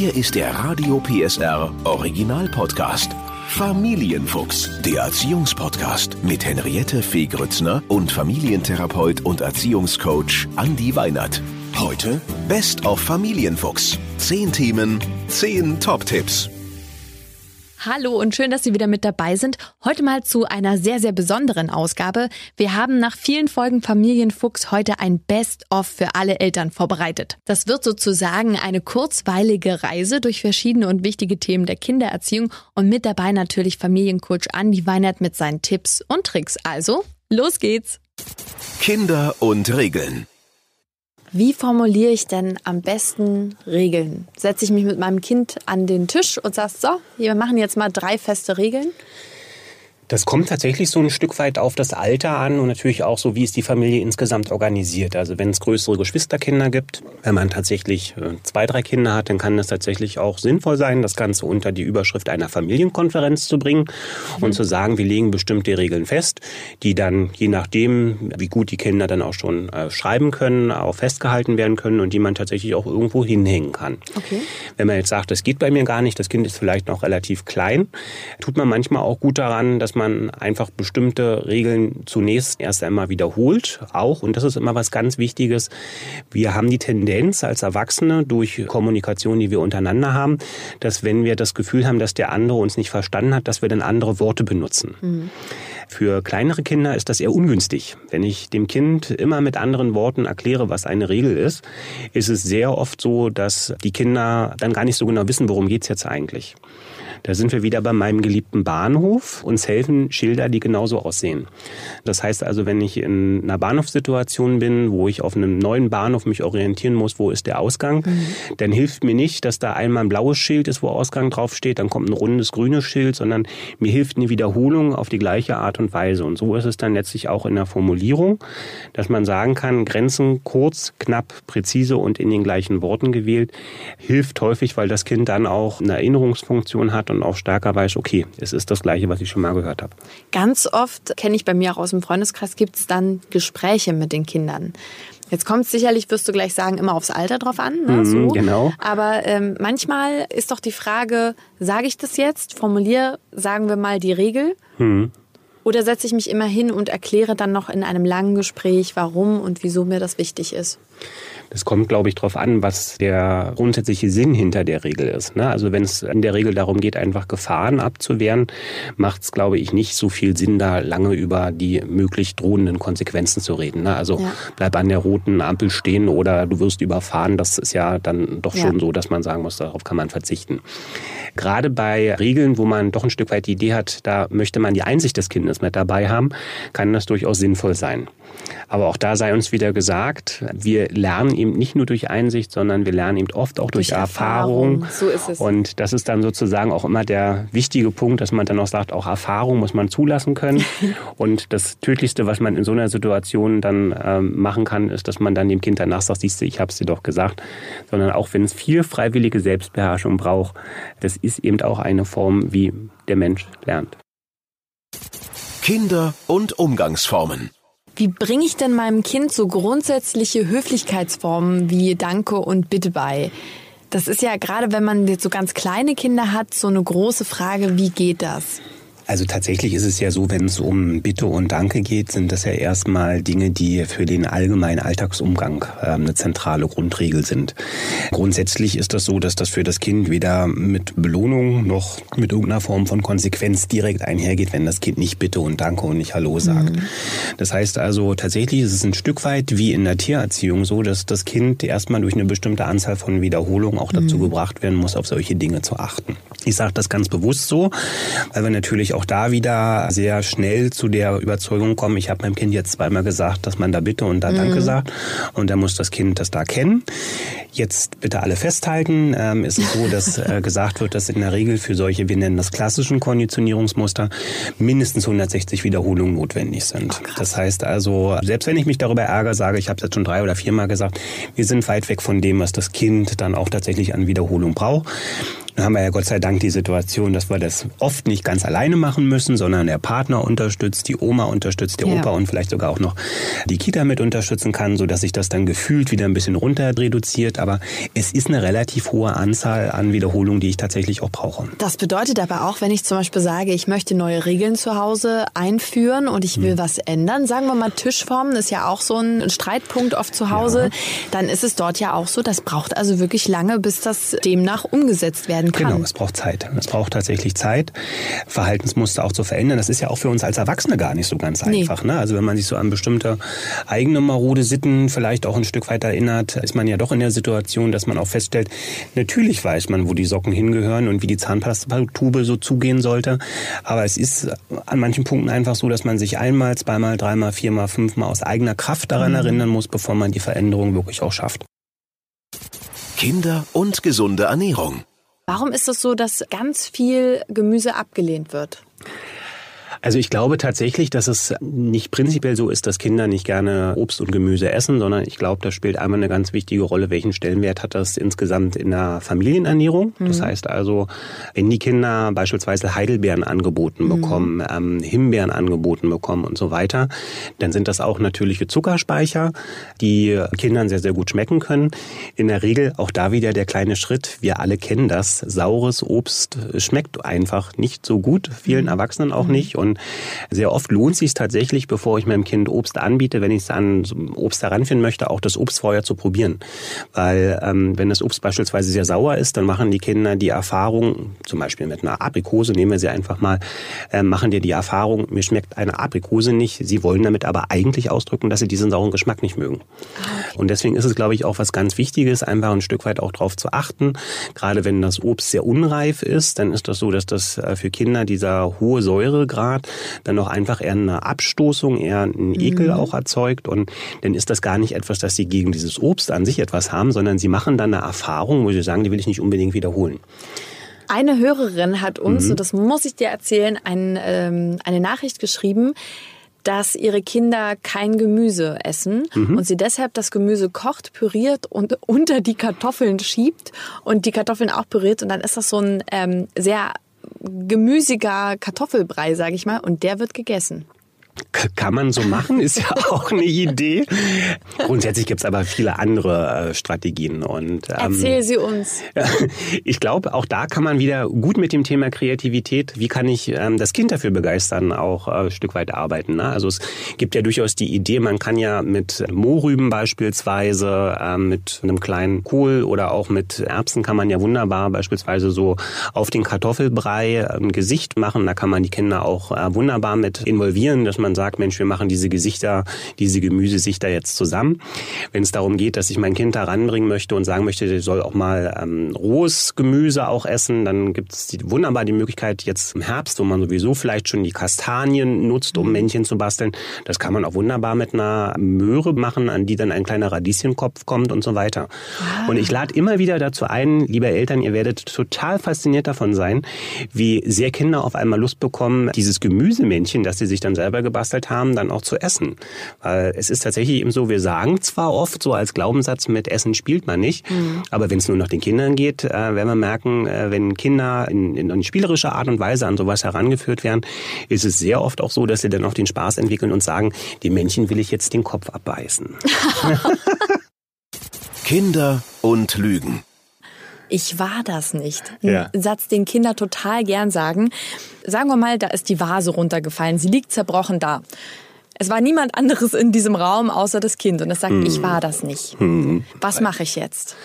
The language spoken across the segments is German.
Hier ist der Radio PSR Original Podcast. Familienfuchs, der Erziehungspodcast mit Henriette Fee Grützner und Familientherapeut und Erziehungscoach Andi Weinert. Heute Best of Familienfuchs. Zehn Themen, zehn Top-Tipps. Hallo und schön, dass Sie wieder mit dabei sind. Heute mal zu einer sehr, sehr besonderen Ausgabe. Wir haben nach vielen Folgen Familienfuchs heute ein Best-of für alle Eltern vorbereitet. Das wird sozusagen eine kurzweilige Reise durch verschiedene und wichtige Themen der Kindererziehung und mit dabei natürlich Familiencoach Andi Weinert mit seinen Tipps und Tricks. Also, los geht's! Kinder und Regeln. Wie formuliere ich denn am besten Regeln? Setze ich mich mit meinem Kind an den Tisch und sage, so, wir machen jetzt mal drei feste Regeln? Das kommt tatsächlich so ein Stück weit auf das Alter an und natürlich auch so, wie ist die Familie insgesamt organisiert. Also wenn es größere Geschwisterkinder gibt, wenn man tatsächlich äh, zwei, drei Kinder hat, dann kann es tatsächlich auch sinnvoll sein, das Ganze unter die Überschrift einer Familienkonferenz zu bringen mhm. und zu sagen, wir legen bestimmte Regeln fest, die dann je nachdem, wie gut die Kinder dann auch schon äh, schreiben können, auch festgehalten werden können und die man tatsächlich auch irgendwo hinhängen kann. Okay. Wenn man jetzt sagt, das geht bei mir gar nicht, das Kind ist vielleicht noch relativ klein, tut man manchmal auch gut daran, dass man man einfach bestimmte Regeln zunächst erst einmal wiederholt, auch, und das ist immer was ganz Wichtiges, wir haben die Tendenz als Erwachsene durch Kommunikation, die wir untereinander haben, dass wenn wir das Gefühl haben, dass der andere uns nicht verstanden hat, dass wir dann andere Worte benutzen. Mhm. Für kleinere Kinder ist das eher ungünstig. Wenn ich dem Kind immer mit anderen Worten erkläre, was eine Regel ist, ist es sehr oft so, dass die Kinder dann gar nicht so genau wissen, worum geht's jetzt eigentlich. Da sind wir wieder bei meinem geliebten Bahnhof. Uns helfen Schilder, die genauso aussehen. Das heißt also, wenn ich in einer Bahnhofssituation bin, wo ich auf einem neuen Bahnhof mich orientieren muss, wo ist der Ausgang, mhm. dann hilft mir nicht, dass da einmal ein blaues Schild ist, wo Ausgang draufsteht, dann kommt ein rundes grünes Schild, sondern mir hilft eine Wiederholung auf die gleiche Art und Weise. Und so ist es dann letztlich auch in der Formulierung, dass man sagen kann, Grenzen kurz, knapp, präzise und in den gleichen Worten gewählt, hilft häufig, weil das Kind dann auch eine Erinnerungsfunktion hat und auch stärker weiß, okay, es ist das Gleiche, was ich schon mal gehört habe. Ganz oft, kenne ich bei mir auch aus dem Freundeskreis, gibt es dann Gespräche mit den Kindern. Jetzt kommt es sicherlich, wirst du gleich sagen, immer aufs Alter drauf an. Ne? Mhm, so. Genau. Aber ähm, manchmal ist doch die Frage, sage ich das jetzt, formuliere, sagen wir mal, die Regel? Mhm. Oder setze ich mich immer hin und erkläre dann noch in einem langen Gespräch, warum und wieso mir das wichtig ist? Das kommt, glaube ich, darauf an, was der grundsätzliche Sinn hinter der Regel ist. Ne? Also wenn es in der Regel darum geht, einfach Gefahren abzuwehren, macht es, glaube ich, nicht so viel Sinn, da lange über die möglich drohenden Konsequenzen zu reden. Ne? Also ja. bleib an der roten Ampel stehen oder du wirst überfahren. Das ist ja dann doch schon ja. so, dass man sagen muss, darauf kann man verzichten. Gerade bei Regeln, wo man doch ein Stück weit die Idee hat, da möchte man die Einsicht des Kindes mit dabei haben, kann das durchaus sinnvoll sein. Aber auch da sei uns wieder gesagt, wir lernen eben nicht nur durch Einsicht, sondern wir lernen eben oft auch durch, durch Erfahrung. Erfahrung. So ist es. Und das ist dann sozusagen auch immer der wichtige Punkt, dass man dann auch sagt, auch Erfahrung muss man zulassen können. und das Tödlichste, was man in so einer Situation dann ähm, machen kann, ist, dass man dann dem Kind danach sagt, siehst du, ich habe es dir doch gesagt. Sondern auch wenn es viel freiwillige Selbstbeherrschung braucht, das ist eben auch eine Form, wie der Mensch lernt. Kinder und Umgangsformen. Wie bringe ich denn meinem Kind so grundsätzliche Höflichkeitsformen wie Danke und Bitte bei? Das ist ja gerade, wenn man jetzt so ganz kleine Kinder hat, so eine große Frage, wie geht das? Also tatsächlich ist es ja so, wenn es um Bitte und Danke geht, sind das ja erstmal Dinge, die für den allgemeinen Alltagsumgang äh, eine zentrale Grundregel sind. Grundsätzlich ist das so, dass das für das Kind weder mit Belohnung noch mit irgendeiner Form von Konsequenz direkt einhergeht, wenn das Kind nicht Bitte und Danke und nicht Hallo sagt. Mhm. Das heißt also, tatsächlich ist es ein Stück weit wie in der Tiererziehung so, dass das Kind erstmal durch eine bestimmte Anzahl von Wiederholungen auch dazu mhm. gebracht werden muss, auf solche Dinge zu achten. Ich sage das ganz bewusst so, weil wir natürlich auch da wieder sehr schnell zu der Überzeugung kommen, ich habe meinem Kind jetzt zweimal gesagt, dass man da bitte und da mhm. danke sagt und dann muss das Kind das da kennen. Jetzt bitte alle festhalten. Ähm, ist es so, dass äh, gesagt wird, dass in der Regel für solche, wir nennen das klassischen Konditionierungsmuster, mindestens 160 Wiederholungen notwendig sind. Oh, das heißt also, selbst wenn ich mich darüber ärgere, sage, ich habe es jetzt schon drei oder viermal gesagt, wir sind weit weg von dem, was das Kind dann auch tatsächlich an Wiederholung braucht. Dann haben wir ja Gott sei Dank die Situation, dass wir das oft nicht ganz alleine machen müssen, sondern der Partner unterstützt, die Oma unterstützt, der ja. Opa und vielleicht sogar auch noch die Kita mit unterstützen kann, sodass sich das dann gefühlt wieder ein bisschen runter reduziert. Aber es ist eine relativ hohe Anzahl an Wiederholungen, die ich tatsächlich auch brauche. Das bedeutet aber auch, wenn ich zum Beispiel sage, ich möchte neue Regeln zu Hause einführen und ich will hm. was ändern, sagen wir mal Tischformen ist ja auch so ein Streitpunkt oft zu Hause, ja. dann ist es dort ja auch so, das braucht also wirklich lange, bis das demnach umgesetzt werden kann. Genau, es braucht Zeit. Es braucht tatsächlich Zeit, Verhaltensmuster auch zu verändern. Das ist ja auch für uns als Erwachsene gar nicht so ganz einfach. Nee. Ne? Also wenn man sich so an bestimmte eigene marode Sitten vielleicht auch ein Stück weit erinnert, ist man ja doch in der Situation, dass man auch feststellt, natürlich weiß man, wo die Socken hingehören und wie die Zahnpastatube so zugehen sollte. Aber es ist an manchen Punkten einfach so, dass man sich einmal, zweimal, dreimal, viermal, fünfmal aus eigener Kraft daran mhm. erinnern muss, bevor man die Veränderung wirklich auch schafft. Kinder und gesunde Ernährung. Warum ist es so, dass ganz viel Gemüse abgelehnt wird? Also ich glaube tatsächlich, dass es nicht prinzipiell so ist, dass Kinder nicht gerne Obst und Gemüse essen, sondern ich glaube, da spielt einmal eine ganz wichtige Rolle, welchen Stellenwert hat das insgesamt in der Familienernährung. Mhm. Das heißt also, wenn die Kinder beispielsweise Heidelbeeren angeboten mhm. bekommen, ähm, Himbeeren angeboten bekommen und so weiter, dann sind das auch natürliche Zuckerspeicher, die Kindern sehr, sehr gut schmecken können. In der Regel auch da wieder der kleine Schritt. Wir alle kennen das. Saures Obst schmeckt einfach nicht so gut, vielen mhm. Erwachsenen auch mhm. nicht. Und sehr oft lohnt sich tatsächlich, bevor ich meinem Kind Obst anbiete, wenn ich es an Obst heranführen möchte, auch das Obst vorher zu probieren. Weil ähm, wenn das Obst beispielsweise sehr sauer ist, dann machen die Kinder die Erfahrung, zum Beispiel mit einer Aprikose, nehmen wir sie einfach mal, äh, machen dir die Erfahrung, mir schmeckt eine Aprikose nicht. Sie wollen damit aber eigentlich ausdrücken, dass sie diesen sauren Geschmack nicht mögen. Ah, Und deswegen ist es, glaube ich, auch was ganz Wichtiges, einfach ein Stück weit auch darauf zu achten. Gerade wenn das Obst sehr unreif ist, dann ist das so, dass das äh, für Kinder dieser hohe Säuregrad hat, dann auch einfach eher eine Abstoßung, eher einen Ekel mhm. auch erzeugt. Und dann ist das gar nicht etwas, dass sie gegen dieses Obst an sich etwas haben, sondern sie machen dann eine Erfahrung, wo sie sagen, die will ich nicht unbedingt wiederholen. Eine Hörerin hat uns, mhm. und das muss ich dir erzählen, ein, ähm, eine Nachricht geschrieben, dass ihre Kinder kein Gemüse essen mhm. und sie deshalb das Gemüse kocht, püriert und unter die Kartoffeln schiebt und die Kartoffeln auch püriert und dann ist das so ein ähm, sehr gemüsiger Kartoffelbrei, sage ich mal, und der wird gegessen. Kann man so machen, ist ja auch eine Idee. Grundsätzlich gibt es aber viele andere äh, Strategien. Und, ähm, Erzähl sie uns. Ich glaube, auch da kann man wieder gut mit dem Thema Kreativität, wie kann ich ähm, das Kind dafür begeistern, auch äh, ein Stück weit arbeiten. Ne? Also es gibt ja durchaus die Idee, man kann ja mit Mohrrüben beispielsweise, äh, mit einem kleinen Kohl oder auch mit Erbsen kann man ja wunderbar beispielsweise so auf den Kartoffelbrei ein Gesicht machen. Da kann man die Kinder auch äh, wunderbar mit involvieren, dass man man sagt, Mensch, wir machen diese Gesichter, diese Gemüsesichter jetzt zusammen. Wenn es darum geht, dass ich mein Kind da ranbringen möchte und sagen möchte, der soll auch mal ähm, rohes Gemüse auch essen, dann gibt es wunderbar die Möglichkeit jetzt im Herbst, wo man sowieso vielleicht schon die Kastanien nutzt, um Männchen zu basteln. Das kann man auch wunderbar mit einer Möhre machen, an die dann ein kleiner Radieschenkopf kommt und so weiter. Ah. Und ich lade immer wieder dazu ein, liebe Eltern, ihr werdet total fasziniert davon sein, wie sehr Kinder auf einmal Lust bekommen, dieses Gemüsemännchen, das sie sich dann selber gebastelt haben, dann auch zu essen. Weil es ist tatsächlich eben so, wir sagen zwar oft so als Glaubenssatz, mit Essen spielt man nicht, mhm. aber wenn es nur nach den Kindern geht, äh, werden wir merken, äh, wenn Kinder in, in eine spielerische Art und Weise an sowas herangeführt werden, ist es sehr oft auch so, dass sie dann auch den Spaß entwickeln und sagen, dem Männchen will ich jetzt den Kopf abbeißen. Kinder und Lügen. Ich war das nicht. Ein ja. Satz, den Kinder total gern sagen. Sagen wir mal, da ist die Vase runtergefallen. Sie liegt zerbrochen da. Es war niemand anderes in diesem Raum außer das Kind und es sagt, hm. ich war das nicht. Hm. Was mache ich jetzt?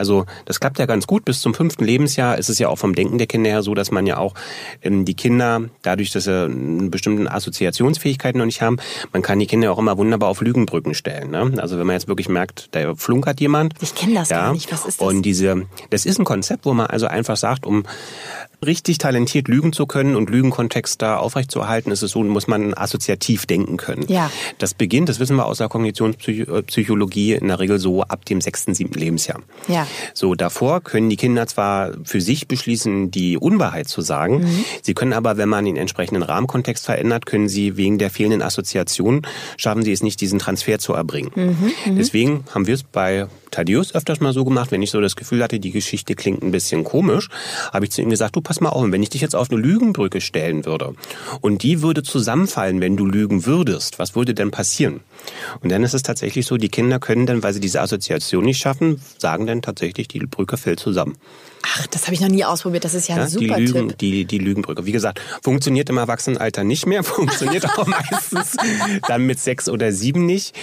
Also das klappt ja ganz gut. Bis zum fünften Lebensjahr ist es ja auch vom Denken der Kinder her so, dass man ja auch ähm, die Kinder, dadurch, dass sie eine bestimmte Assoziationsfähigkeiten noch nicht haben, man kann die Kinder auch immer wunderbar auf Lügenbrücken stellen. Ne? Also wenn man jetzt wirklich merkt, da flunkert jemand. Ich kenne das ja, gar nicht. Was ist das? Und diese, das ist ein Konzept, wo man also einfach sagt, um richtig talentiert lügen zu können und Lügenkontext da aufrechtzuerhalten, ist es so, muss man assoziativ denken können. Ja. Das beginnt, das wissen wir aus der Kognitionspsychologie, in der Regel so ab dem sechsten, siebten Lebensjahr. Ja. So, davor können die Kinder zwar für sich beschließen, die Unwahrheit zu sagen, mhm. sie können aber, wenn man den entsprechenden Rahmenkontext verändert, können sie wegen der fehlenden Assoziation, schaffen sie es nicht, diesen Transfer zu erbringen. Mhm. Mhm. Deswegen haben wir es bei Thaddeus öfters mal so gemacht, wenn ich so das Gefühl hatte, die Geschichte klingt ein bisschen komisch, habe ich zu ihm gesagt, du pass mal auf, wenn ich dich jetzt auf eine Lügenbrücke stellen würde und die würde zusammenfallen, wenn du lügen würdest, was würde denn passieren? Und dann ist es tatsächlich so, die Kinder können dann, weil sie diese Assoziation nicht schaffen, sagen dann tatsächlich, die Brücke fällt zusammen. Ach, das habe ich noch nie ausprobiert. Das ist ja ein Ja, super die, Lügen, Tipp. die, die Lügenbrücke. Wie gesagt, funktioniert im Erwachsenenalter nicht mehr, funktioniert auch meistens dann mit sechs oder sieben nicht.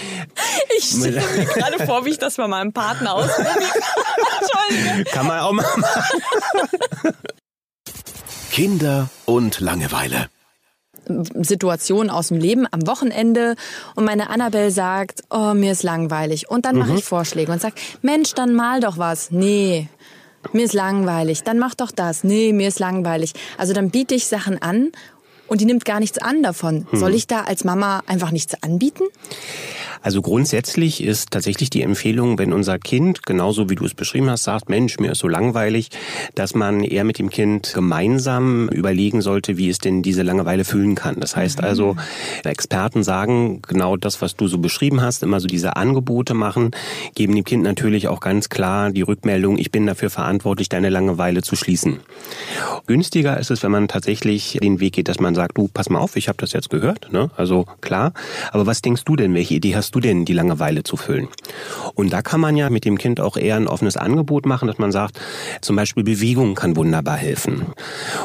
Ich stelle mir gerade vor, wie ich das bei meinem Partner ausprobiere. Entschuldige. Kann man auch mal machen. Kinder und Langeweile. Situation aus dem Leben am Wochenende und meine Annabelle sagt, oh, mir ist langweilig. Und dann mache ich Vorschläge und sag, Mensch, dann mal doch was. Nee, mir ist langweilig. Dann mach doch das. Nee, mir ist langweilig. Also dann biete ich Sachen an und die nimmt gar nichts an davon. Soll ich da als Mama einfach nichts anbieten? Also grundsätzlich ist tatsächlich die Empfehlung, wenn unser Kind, genauso wie du es beschrieben hast, sagt, Mensch, mir ist so langweilig, dass man eher mit dem Kind gemeinsam überlegen sollte, wie es denn diese Langeweile füllen kann. Das heißt also, Experten sagen genau das, was du so beschrieben hast, immer so diese Angebote machen, geben dem Kind natürlich auch ganz klar die Rückmeldung, ich bin dafür verantwortlich, deine Langeweile zu schließen. Günstiger ist es, wenn man tatsächlich den Weg geht, dass man sagt, du, pass mal auf, ich habe das jetzt gehört, ne? also klar, aber was denkst du denn, welche Idee hast du denn, die Langeweile zu füllen? Und da kann man ja mit dem Kind auch eher ein offenes Angebot machen, dass man sagt, zum Beispiel Bewegung kann wunderbar helfen.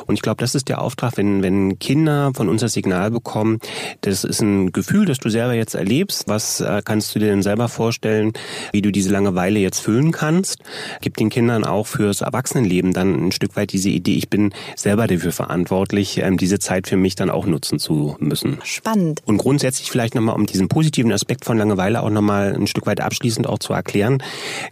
Und ich glaube, das ist der Auftrag, wenn, wenn Kinder von uns das Signal bekommen, das ist ein Gefühl, das du selber jetzt erlebst, was äh, kannst du dir denn selber vorstellen, wie du diese Langeweile jetzt füllen kannst, gibt den Kindern auch fürs Erwachsenenleben dann ein Stück weit diese Idee, ich bin selber dafür verantwortlich, ähm, diese Zeit für mich dann auch nutzen zu müssen. Spannend. Und grundsätzlich vielleicht nochmal, um diesen positiven Aspekt von Langeweile auch nochmal ein Stück weit abschließend auch zu erklären.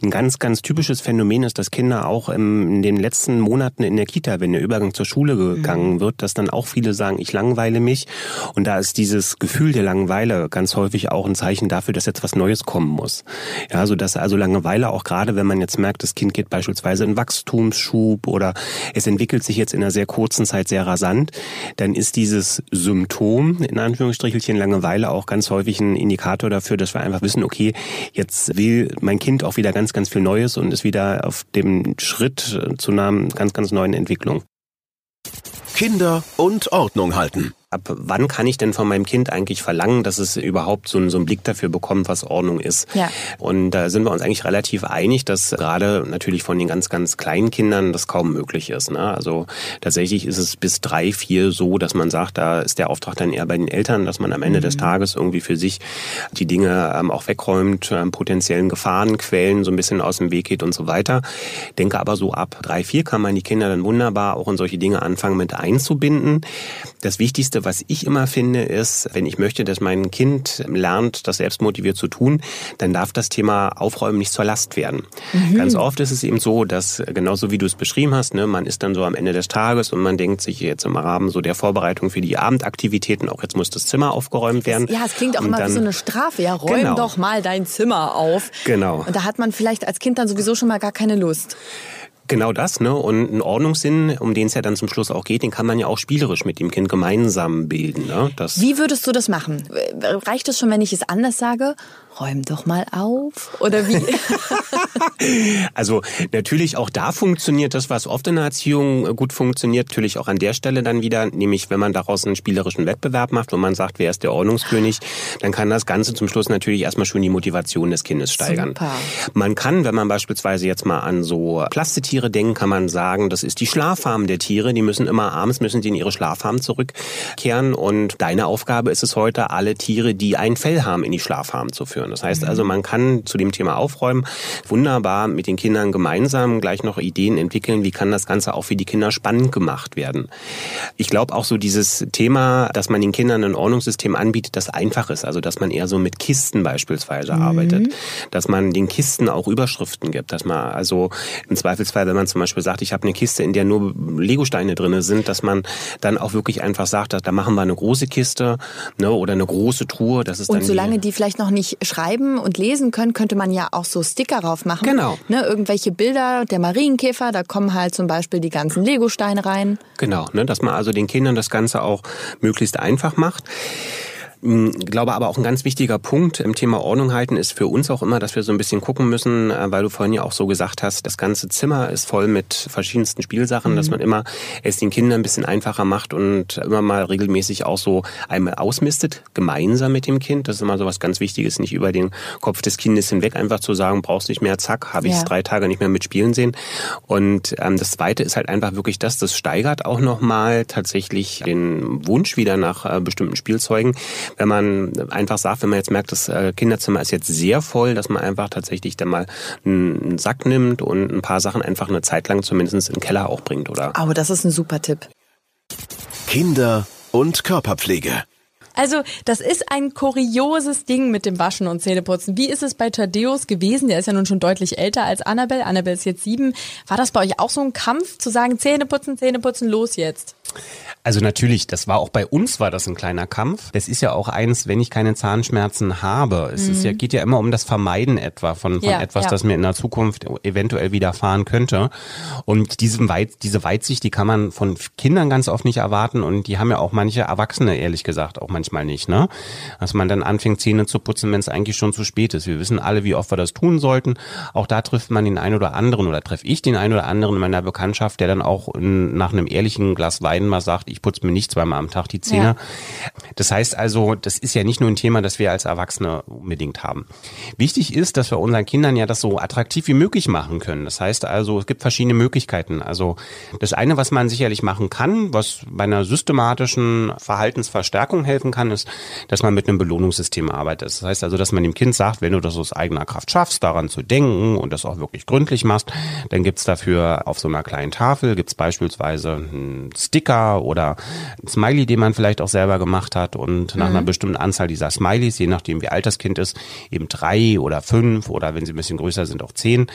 Ein ganz, ganz typisches Phänomen ist, dass Kinder auch in den letzten Monaten in der Kita, wenn der Übergang zur Schule gegangen wird, dass dann auch viele sagen, ich langweile mich. Und da ist dieses Gefühl der Langeweile ganz häufig auch ein Zeichen dafür, dass jetzt was Neues kommen muss. Ja, so dass also Langeweile auch gerade, wenn man jetzt merkt, das Kind geht beispielsweise in Wachstumsschub oder es entwickelt sich jetzt in einer sehr kurzen Zeit sehr rasant, dann ist dieses Symptom, in Anführungsstrichelchen Langeweile, auch ganz häufig ein Indikator dafür, dass wir einfach wissen, okay, jetzt will mein Kind auch wieder ganz, ganz viel Neues und ist wieder auf dem Schritt zu einer ganz, ganz neuen Entwicklung. Kinder und Ordnung halten. Ab wann kann ich denn von meinem Kind eigentlich verlangen, dass es überhaupt so einen, so einen Blick dafür bekommt, was Ordnung ist? Ja. Und da sind wir uns eigentlich relativ einig, dass gerade natürlich von den ganz, ganz kleinen Kindern das kaum möglich ist. Ne? Also tatsächlich ist es bis drei, vier so, dass man sagt, da ist der Auftrag dann eher bei den Eltern, dass man am Ende des Tages irgendwie für sich die Dinge ähm, auch wegräumt, ähm, potenziellen Gefahrenquellen so ein bisschen aus dem Weg geht und so weiter. Denke aber so ab drei, vier kann man die Kinder dann wunderbar auch in solche Dinge anfangen mit einzubinden. Das Wichtigste, was ich immer finde, ist, wenn ich möchte, dass mein Kind lernt, das selbstmotiviert zu tun, dann darf das Thema Aufräumen nicht zur Last werden. Ganz oft ist es eben so, dass genauso wie du es beschrieben hast, ne, man ist dann so am Ende des Tages und man denkt sich jetzt im Rahmen so der Vorbereitung für die Abendaktivitäten, auch jetzt muss das Zimmer aufgeräumt werden. Ja, es klingt auch Und immer dann- wie so eine Strafe. Ja, räum Genau. doch mal dein Zimmer auf. Genau. Und da hat man vielleicht als Kind dann sowieso schon mal gar keine Lust. Genau das, ne? Und einen Ordnungssinn, um den es ja dann zum Schluss auch geht, den kann man ja auch spielerisch mit dem Kind gemeinsam bilden. Ne? Das Wie würdest du das machen? Reicht es schon, wenn ich es anders sage? Räum doch mal auf. Oder wie? Also natürlich auch da funktioniert das, was oft in der Erziehung äh, gut funktioniert, natürlich auch an der Stelle dann wieder, nämlich wenn man daraus einen spielerischen Wettbewerb macht, wo man sagt, wer ist der Ordnungskönig, dann kann das Ganze zum Schluss natürlich erstmal schon die Motivation des Kindes steigern. Super. Man kann, wenn man beispielsweise jetzt mal an so Plastetiere denkt, kann man sagen, das ist die Schlaffarm der Tiere, die müssen immer abends müssen sie in ihre Schlaffarm zurückkehren und deine Aufgabe ist es heute, alle Tiere, die ein Fell haben, in die Schlaffarm zu führen. Das heißt also, man kann zu dem Thema Aufräumen wunderbar mit den Kindern gemeinsam gleich noch Ideen entwickeln, wie kann das Ganze auch für die Kinder spannend gemacht werden. Ich glaube auch so dieses Thema, dass man den Kindern ein Ordnungssystem anbietet, das einfach ist, also dass man eher so mit Kisten beispielsweise arbeitet, dass man den Kisten auch Überschriften gibt, dass man also im Zweifelsfall, wenn man zum Beispiel sagt, ich habe eine Kiste, in der nur Legosteine drinne sind, dass man dann auch wirklich einfach sagt, da machen wir eine große Kiste ne, oder eine große Truhe. Das ist Und dann solange die, die vielleicht noch nicht schreiben und lesen können, könnte man ja auch so Sticker drauf machen. Genau. Ne, irgendwelche Bilder, der Marienkäfer, da kommen halt zum Beispiel die ganzen Legosteine rein. Genau, ne, dass man also den Kindern das Ganze auch möglichst einfach macht. Hm, ich glaube aber auch ein ganz wichtiger Punkt im Thema Ordnung halten ist für uns auch immer, dass wir so ein bisschen gucken müssen, äh, weil du vorhin ja auch so gesagt hast, das ganze Zimmer ist voll mit verschiedensten Spielsachen, mhm. dass man immer es den Kindern ein bisschen einfacher macht und immer mal regelmäßig auch so einmal ausmistet, gemeinsam mit dem Kind. Das ist immer so was ganz Wichtiges, nicht über den Kopf des Kindes hinweg einfach zu sagen, brauchst nicht mehr, zack, habe ich es ja. drei Tage nicht mehr mit Spielen sehen. Und ähm, das Zweite ist halt einfach wirklich das, das steigert auch nochmal tatsächlich den Wunsch wieder nach äh, bestimmten Spielzeugen, wenn man einfach sagt, wenn man jetzt merkt, das äh, Kinderzimmer ist jetzt sehr voll, dass man einfach tatsächlich dann mal einen Sack nimmt und ein paar Sachen einfach eine Zeit lang zumindest in den Keller auch bringt, oder? Aber das ist ein super Tipp. Kinder und Körperpflege. Also, das ist ein kurioses Ding mit dem Waschen und Zähneputzen. Wie ist es bei Thaddeus gewesen? Der ist ja nun schon deutlich älter als Annabelle. Annabelle ist jetzt sieben. War das bei euch auch so ein Kampf, zu sagen, Zähneputzen, Zähneputzen, los jetzt? Also natürlich, das war auch bei uns war das ein kleiner Kampf. Das ist ja auch eins, wenn ich keine Zahnschmerzen habe. Es mhm. ist ja, geht ja immer um das Vermeiden etwa von, von ja, etwas, ja. das mir in der Zukunft eventuell widerfahren könnte. Und diese, Weit, diese Weitsicht, die kann man von Kindern ganz oft nicht erwarten und die haben ja auch manche Erwachsene ehrlich gesagt auch manchmal nicht. Ne? Dass man dann anfängt, Zähne zu putzen, wenn es eigentlich schon zu spät ist. Wir wissen alle, wie oft wir das tun sollten. Auch da trifft man den einen oder anderen oder treffe ich den einen oder anderen in meiner Bekanntschaft, der dann auch in, nach einem ehrlichen Glas Wein mal sagt, ich putze mir nicht zweimal am Tag die Zähne. Ja. Das heißt also, das ist ja nicht nur ein Thema, das wir als Erwachsene unbedingt haben. Wichtig ist, dass wir unseren Kindern ja das so attraktiv wie möglich machen können. Das heißt also, es gibt verschiedene Möglichkeiten. Also das eine, was man sicherlich machen kann, was bei einer systematischen Verhaltensverstärkung helfen kann, ist, dass man mit einem Belohnungssystem arbeitet. Das heißt also, dass man dem Kind sagt, wenn du das aus eigener Kraft schaffst, daran zu denken und das auch wirklich gründlich machst, dann gibt's dafür auf so einer kleinen Tafel, gibt's beispielsweise einen Sticker oder ein Smiley, den man vielleicht auch selber gemacht hat und nach mhm. einer bestimmten Anzahl dieser Smileys, je nachdem wie alt das Kind ist, eben drei oder fünf oder wenn sie ein bisschen größer sind auch zehn,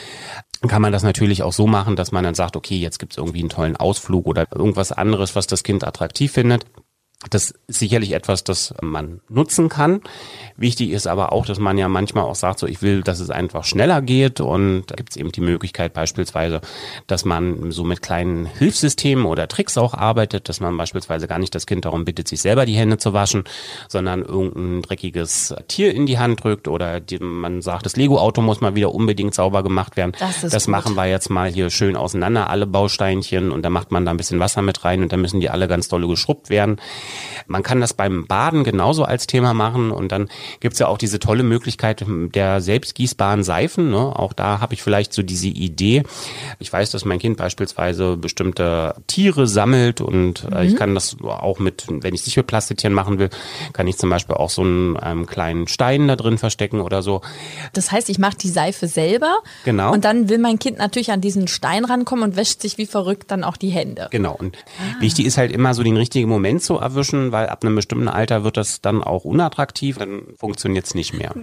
kann man das natürlich auch so machen, dass man dann sagt, okay, jetzt gibt's irgendwie einen tollen Ausflug oder irgendwas anderes, was das Kind attraktiv findet. Das ist sicherlich etwas, das man nutzen kann. Wichtig ist aber auch, dass man ja manchmal auch sagt, so ich will, dass es einfach schneller geht und da gibt es eben die Möglichkeit beispielsweise, dass man so mit kleinen Hilfssystemen oder Tricks auch arbeitet, dass man beispielsweise gar nicht das Kind darum bittet, sich selber die Hände zu waschen, sondern irgendein dreckiges Tier in die Hand drückt oder die, man sagt, das Lego-Auto muss mal wieder unbedingt sauber gemacht werden. Das, ist das machen wir jetzt mal hier schön auseinander, alle Bausteinchen und da macht man da ein bisschen Wasser mit rein und dann müssen die alle ganz dolle geschrubbt werden. Man kann das beim Baden genauso als Thema machen und dann gibt's ja auch diese tolle Möglichkeit der selbstgießbaren Seifen. Ne? Auch da habe ich vielleicht so diese Idee. Ich weiß, dass mein Kind beispielsweise bestimmte Tiere sammelt und äh, mhm. ich kann das auch mit, wenn ich es nicht mit Plastiktieren machen will, kann ich zum Beispiel auch so einen ähm, kleinen Stein da drin verstecken oder so. Das heißt, ich mache die Seife selber. Genau. Und dann will mein Kind natürlich an diesen Stein rankommen und wäscht sich wie verrückt dann auch die Hände. Genau. Und ah. wichtig ist halt immer so den richtigen Moment zu erwischen erwischen, weil ab einem bestimmten Alter wird das dann auch unattraktiv, dann funktioniert es nicht mehr.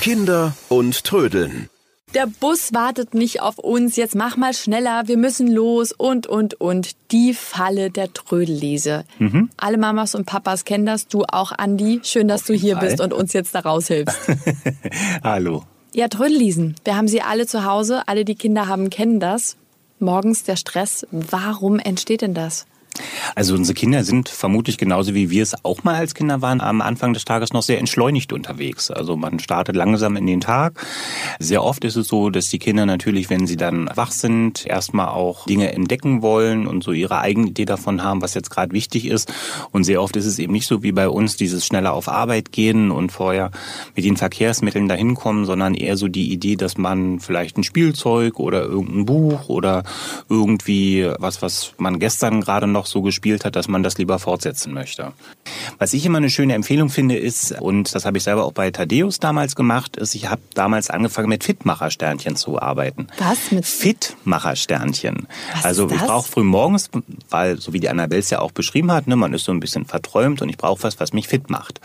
Kinder und Trödeln. Der Bus wartet nicht auf uns, jetzt mach mal schneller, wir müssen los und, und, und. Die Falle der Trödellese. Mhm. Alle Mamas und Papas kennen das, du auch, Andi. Schön, dass auf du hier Fall. bist und uns jetzt da raushilfst. Hallo. Ja, Trödellesen. Wir haben sie alle zu Hause, alle, die Kinder haben, kennen das. Morgens der Stress. Warum entsteht denn das? Also unsere Kinder sind vermutlich genauso wie wir es auch mal als Kinder waren, am Anfang des Tages noch sehr entschleunigt unterwegs. Also man startet langsam in den Tag. Sehr oft ist es so, dass die Kinder natürlich, wenn sie dann wach sind, erstmal auch Dinge entdecken wollen und so ihre eigene Idee davon haben, was jetzt gerade wichtig ist. Und sehr oft ist es eben nicht so wie bei uns, dieses schneller auf Arbeit gehen und vorher mit den Verkehrsmitteln dahin kommen, sondern eher so die Idee, dass man vielleicht ein Spielzeug oder irgendein Buch oder irgendwie was, was man gestern gerade noch noch so gespielt hat, dass man das lieber fortsetzen möchte. Was ich immer eine schöne Empfehlung finde, ist, und das habe ich selber auch bei Thaddeus damals gemacht, ist, ich habe damals angefangen mit Fitmacher-Sternchen zu arbeiten. Was? Mit Fitmacher-Sternchen. Also ich brauche früh morgens, weil, so wie die Annabelle es ja auch beschrieben hat, ne, man ist so ein bisschen verträumt und ich brauche was, was mich fit macht.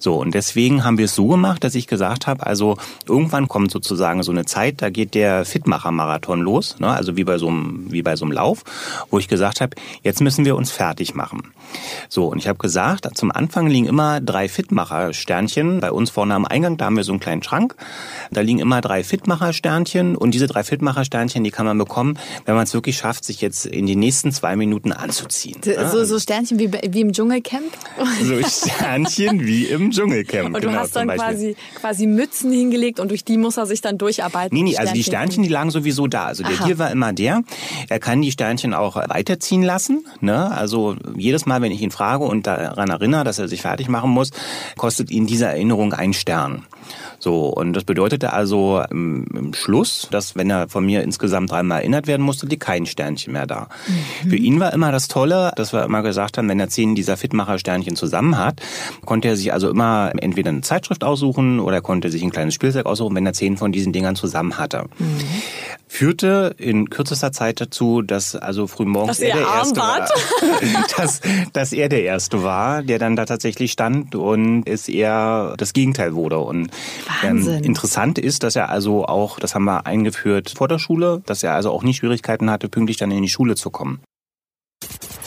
So, und deswegen haben wir es so gemacht, dass ich gesagt habe, also irgendwann kommt sozusagen so eine Zeit, da geht der Fitmacher-Marathon los, ne, also wie bei so einem, wie bei so einem Lauf, wo ich gesagt habe, jetzt müssen müssen wir uns fertig machen. So, und ich habe gesagt, zum Anfang liegen immer drei Fitmacher-Sternchen. Bei uns vorne am Eingang, da haben wir so einen kleinen Schrank. Da liegen immer drei Fitmacher-Sternchen und diese drei Fitmacher-Sternchen, die kann man bekommen, wenn man es wirklich schafft, sich jetzt in die nächsten zwei Minuten anzuziehen. So, so Sternchen wie, wie im Dschungelcamp? So Sternchen wie im Dschungelcamp. Und du genau, hast dann quasi, quasi Mützen hingelegt und durch die muss er sich dann durcharbeiten. Nee, nee, also die Sternchen, die lagen sowieso da. Also der Aha. Deal war immer der, er kann die Sternchen auch weiterziehen lassen. Ne? Also jedes Mal, wenn ich ihn frage und daran erinnere, dass er sich fertig machen muss, kostet ihn diese Erinnerung einen Stern. So, und das bedeutete also im, im, Schluss, dass wenn er von mir insgesamt dreimal erinnert werden musste, liegt kein Sternchen mehr da. Mhm. Für ihn war immer das Tolle, dass wir immer gesagt haben, wenn er zehn dieser Fitmacher-Sternchen zusammen hat, konnte er sich also immer entweder eine Zeitschrift aussuchen oder konnte sich ein kleines Spielzeug aussuchen, wenn er zehn von diesen Dingern zusammen hatte. Mhm. Führte in kürzester Zeit dazu, dass also frühmorgens er der Erste war. dass, dass er der Erste war, der dann da tatsächlich stand und es eher das Gegenteil wurde. Und ähm, interessant ist, dass er also auch, das haben wir eingeführt vor der Schule, dass er also auch nie Schwierigkeiten hatte, pünktlich dann in die Schule zu kommen.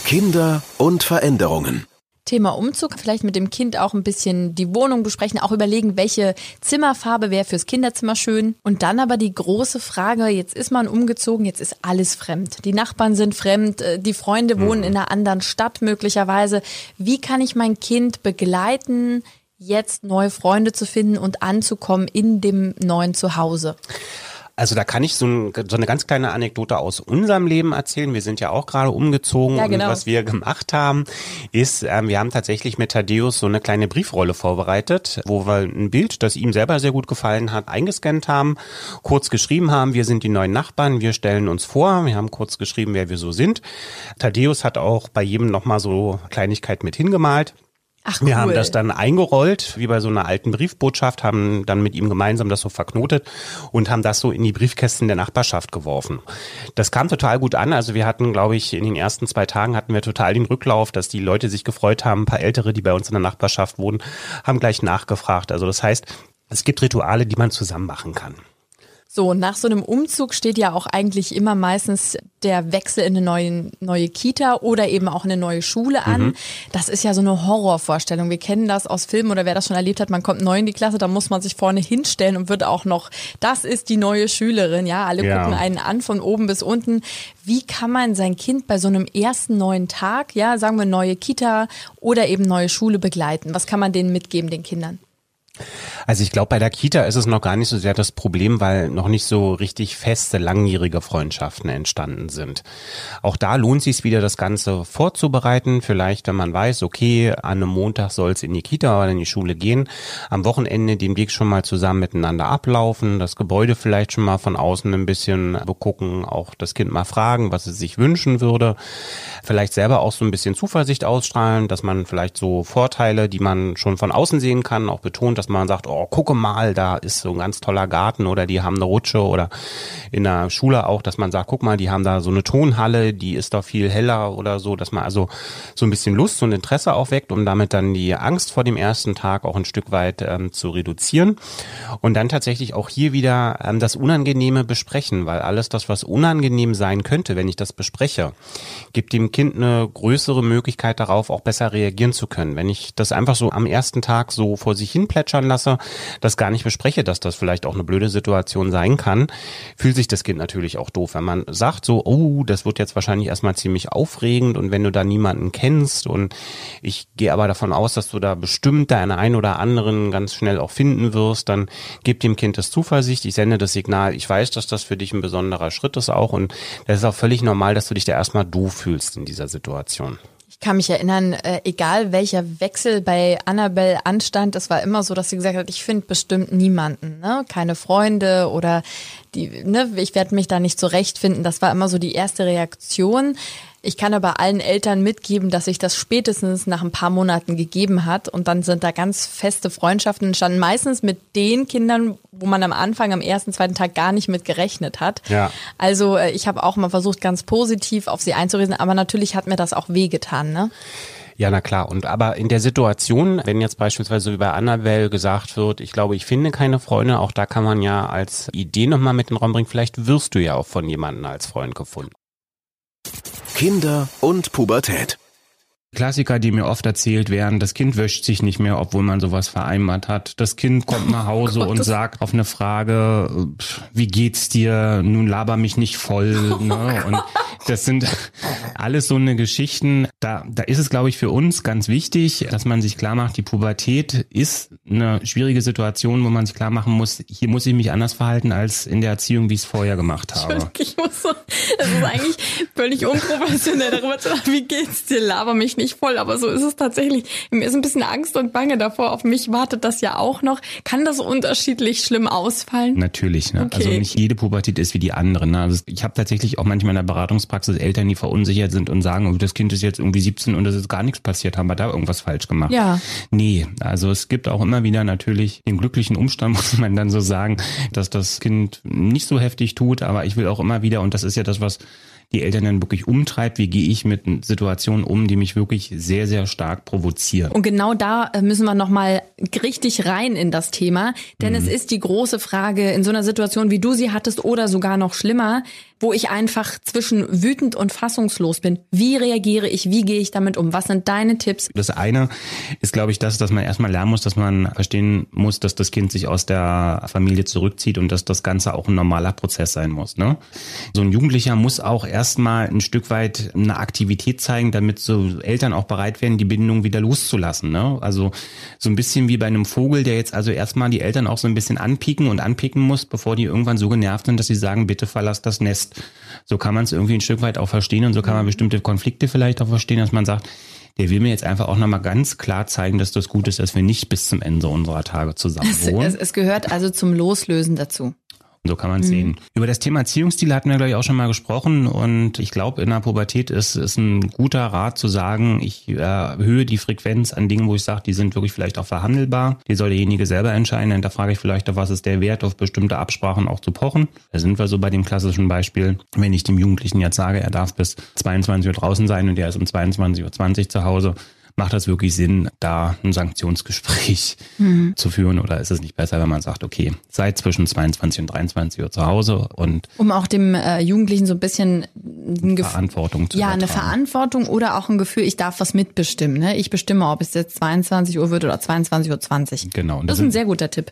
Kinder und Veränderungen. Thema Umzug, vielleicht mit dem Kind auch ein bisschen die Wohnung besprechen, auch überlegen, welche Zimmerfarbe wäre fürs Kinderzimmer schön. Und dann aber die große Frage, jetzt ist man umgezogen, jetzt ist alles fremd. Die Nachbarn sind fremd, äh, die Freunde wohnen mhm. in einer anderen Stadt möglicherweise. Wie kann ich mein Kind begleiten, jetzt neue Freunde zu finden und anzukommen in dem neuen Zuhause? Also da kann ich so, ein, so, eine ganz kleine Anekdote aus unserem Leben erzählen. Wir sind ja auch gerade umgezogen ja, genau. und was wir gemacht haben, ist, äh, wir haben tatsächlich mit Thaddeus so eine kleine Briefrolle vorbereitet, wo wir ein Bild, das ihm selber sehr gut gefallen hat, eingescannt haben, kurz geschrieben haben, wir sind die neuen Nachbarn, wir stellen uns vor, wir haben kurz geschrieben, wer wir so sind. Thaddeus hat auch bei jedem nochmal so Kleinigkeit mit hingemalt. Ach, cool. Wir haben das dann eingerollt, wie bei so einer alten Briefbotschaft, haben dann mit ihm gemeinsam das so verknotet und haben das so in die Briefkästen der Nachbarschaft geworfen. Das kam total gut an. Also wir hatten, glaube ich, in den ersten zwei Tagen hatten wir total den Rücklauf, dass die Leute sich gefreut haben. Ein paar Ältere, die bei uns in der Nachbarschaft wohnen, haben gleich nachgefragt. Also das heißt, es gibt Rituale, die man zusammen machen kann. So, nach so einem Umzug steht ja auch eigentlich immer meistens der Wechsel in eine neue, neue Kita oder eben auch eine neue Schule an. Mhm. Das ist ja so eine Horrorvorstellung. Wir kennen das aus Filmen oder wer das schon erlebt hat, man kommt neu in die Klasse, da muss man sich vorne hinstellen und wird auch noch, das ist die neue Schülerin, ja, alle ja. gucken einen an von oben bis unten. Wie kann man sein Kind bei so einem ersten neuen Tag, ja, sagen wir neue Kita oder eben neue Schule begleiten? Was kann man denen mitgeben, den Kindern? Also ich glaube, bei der Kita ist es noch gar nicht so sehr das Problem, weil noch nicht so richtig feste, langjährige Freundschaften entstanden sind. Auch da lohnt sich wieder, das Ganze vorzubereiten. Vielleicht, wenn man weiß, okay, an einem Montag soll es in die Kita oder in die Schule gehen, am Wochenende den Weg schon mal zusammen miteinander ablaufen, das Gebäude vielleicht schon mal von außen ein bisschen begucken, auch das Kind mal fragen, was es sich wünschen würde. Vielleicht selber auch so ein bisschen Zuversicht ausstrahlen, dass man vielleicht so Vorteile, die man schon von außen sehen kann, auch betont, dass man sagt, oh, gucke mal, da ist so ein ganz toller Garten oder die haben eine Rutsche oder in der Schule auch, dass man sagt, guck mal, die haben da so eine Tonhalle, die ist doch viel heller oder so, dass man also so ein bisschen Lust und Interesse aufweckt, um damit dann die Angst vor dem ersten Tag auch ein Stück weit ähm, zu reduzieren und dann tatsächlich auch hier wieder ähm, das Unangenehme besprechen, weil alles das, was unangenehm sein könnte, wenn ich das bespreche, gibt dem Kind eine größere Möglichkeit darauf, auch besser reagieren zu können. Wenn ich das einfach so am ersten Tag so vor sich hin plätschern lasse, das gar nicht bespreche, dass das vielleicht auch eine blöde Situation sein kann, fühlt sich das Kind natürlich auch doof. Wenn man sagt so, oh, das wird jetzt wahrscheinlich erstmal ziemlich aufregend und wenn du da niemanden kennst und ich gehe aber davon aus, dass du da bestimmt deine einen oder anderen ganz schnell auch finden wirst, dann gib dem Kind das Zuversicht. Ich sende das Signal, ich weiß, dass das für dich ein besonderer Schritt ist auch und das ist auch völlig normal, dass du dich da erstmal doof fühlst in dieser Situation. Ich kann mich erinnern, äh, egal welcher Wechsel bei Annabelle anstand, es war immer so, dass sie gesagt hat, ich finde bestimmt niemanden, ne? keine Freunde oder die, ne, ich werde mich da nicht zurechtfinden. Das war immer so die erste Reaktion. Ich kann aber allen Eltern mitgeben, dass sich das spätestens nach ein paar Monaten gegeben hat und dann sind da ganz feste Freundschaften entstanden. Meistens mit den Kindern, wo man am Anfang, am ersten, zweiten Tag gar nicht mit gerechnet hat. Ja. Also äh, ich habe auch mal versucht, ganz positiv auf sie einzureden, aber natürlich hat mir das auch wehgetan. Ne? Ja, na klar. Und aber in der Situation, wenn jetzt beispielsweise wie bei Annabelle gesagt wird, ich glaube, ich finde keine Freunde, auch da kann man ja als Idee nochmal mit in den Raum bringen, vielleicht wirst du ja auch von jemandem als Freund gefunden. Kinder und Pubertät. Klassiker, die mir oft erzählt werden, das Kind wäscht sich nicht mehr, obwohl man sowas vereinbart hat. Das Kind kommt nach Hause oh und sagt auf eine Frage, wie geht's dir? Nun laber mich nicht voll. Ne? Und das sind alles so eine Geschichten. Da, da ist es, glaube ich, für uns ganz wichtig, dass man sich klar macht, die Pubertät ist eine schwierige Situation, wo man sich klar machen muss, hier muss ich mich anders verhalten als in der Erziehung, wie ich es vorher gemacht habe. Ich muss so, das ist eigentlich völlig unprofessionell darüber zu sagen, wie geht's dir? Laber mich nicht nicht voll, aber so ist es tatsächlich. Mir ist ein bisschen Angst und Bange davor. Auf mich wartet das ja auch noch. Kann das unterschiedlich schlimm ausfallen? Natürlich. Ne? Okay. Also nicht jede Pubertät ist wie die andere. Ne? Also ich habe tatsächlich auch manchmal in der Beratungspraxis Eltern, die verunsichert sind und sagen, oh, das Kind ist jetzt irgendwie 17 und es ist gar nichts passiert. Haben wir da irgendwas falsch gemacht? Ja. Nee, also es gibt auch immer wieder natürlich den glücklichen Umstand, muss man dann so sagen, dass das Kind nicht so heftig tut. Aber ich will auch immer wieder, und das ist ja das, was die Eltern dann wirklich umtreibt. Wie gehe ich mit Situationen um, die mich wirklich sehr, sehr stark provozieren? Und genau da äh, müssen wir nochmal richtig rein in das Thema. Denn mhm. es ist die große Frage in so einer Situation, wie du sie hattest oder sogar noch schlimmer, wo ich einfach zwischen wütend und fassungslos bin. Wie reagiere ich? Wie gehe ich damit um? Was sind deine Tipps? Das eine ist, glaube ich, das, dass man erstmal lernen muss, dass man verstehen muss, dass das Kind sich aus der Familie zurückzieht und dass das Ganze auch ein normaler Prozess sein muss. Ne? So ein Jugendlicher muss auch erstmal ein Stück weit eine Aktivität zeigen, damit so Eltern auch bereit werden, die Bindung wieder loszulassen. Ne? Also so ein bisschen wie bei einem Vogel, der jetzt also erstmal die Eltern auch so ein bisschen anpieken und anpicken muss, bevor die irgendwann so genervt sind, dass sie sagen, bitte verlass das Nest. So kann man es irgendwie ein Stück weit auch verstehen und so kann man mhm. bestimmte Konflikte vielleicht auch verstehen, dass man sagt, der will mir jetzt einfach auch nochmal ganz klar zeigen, dass das gut ist, dass wir nicht bis zum Ende unserer Tage zusammen wohnen. Es, es, es gehört also zum Loslösen dazu. So kann man es mhm. sehen. Über das Thema Erziehungsstil hatten wir, glaube ich, auch schon mal gesprochen. Und ich glaube, in der Pubertät ist es ein guter Rat zu sagen, ich erhöhe die Frequenz an Dingen, wo ich sage, die sind wirklich vielleicht auch verhandelbar. Die soll derjenige selber entscheiden. Da frage ich vielleicht, auf was ist der Wert, auf bestimmte Absprachen auch zu pochen. Da sind wir so bei dem klassischen Beispiel. Wenn ich dem Jugendlichen jetzt sage, er darf bis 22 Uhr draußen sein und er ist um 22.20 Uhr zu Hause, macht das wirklich Sinn, da ein Sanktionsgespräch mhm. zu führen oder ist es nicht besser, wenn man sagt, okay, seid zwischen 22 und 23 Uhr zu Hause und um auch dem äh, Jugendlichen so ein bisschen ein Verantwortung zu Ja, eine Verantwortung oder auch ein Gefühl, ich darf was mitbestimmen. Ne? Ich bestimme, ob es jetzt 22 Uhr wird oder 22.20 Uhr. 20. Genau. Das, das ist ein sehr guter Tipp.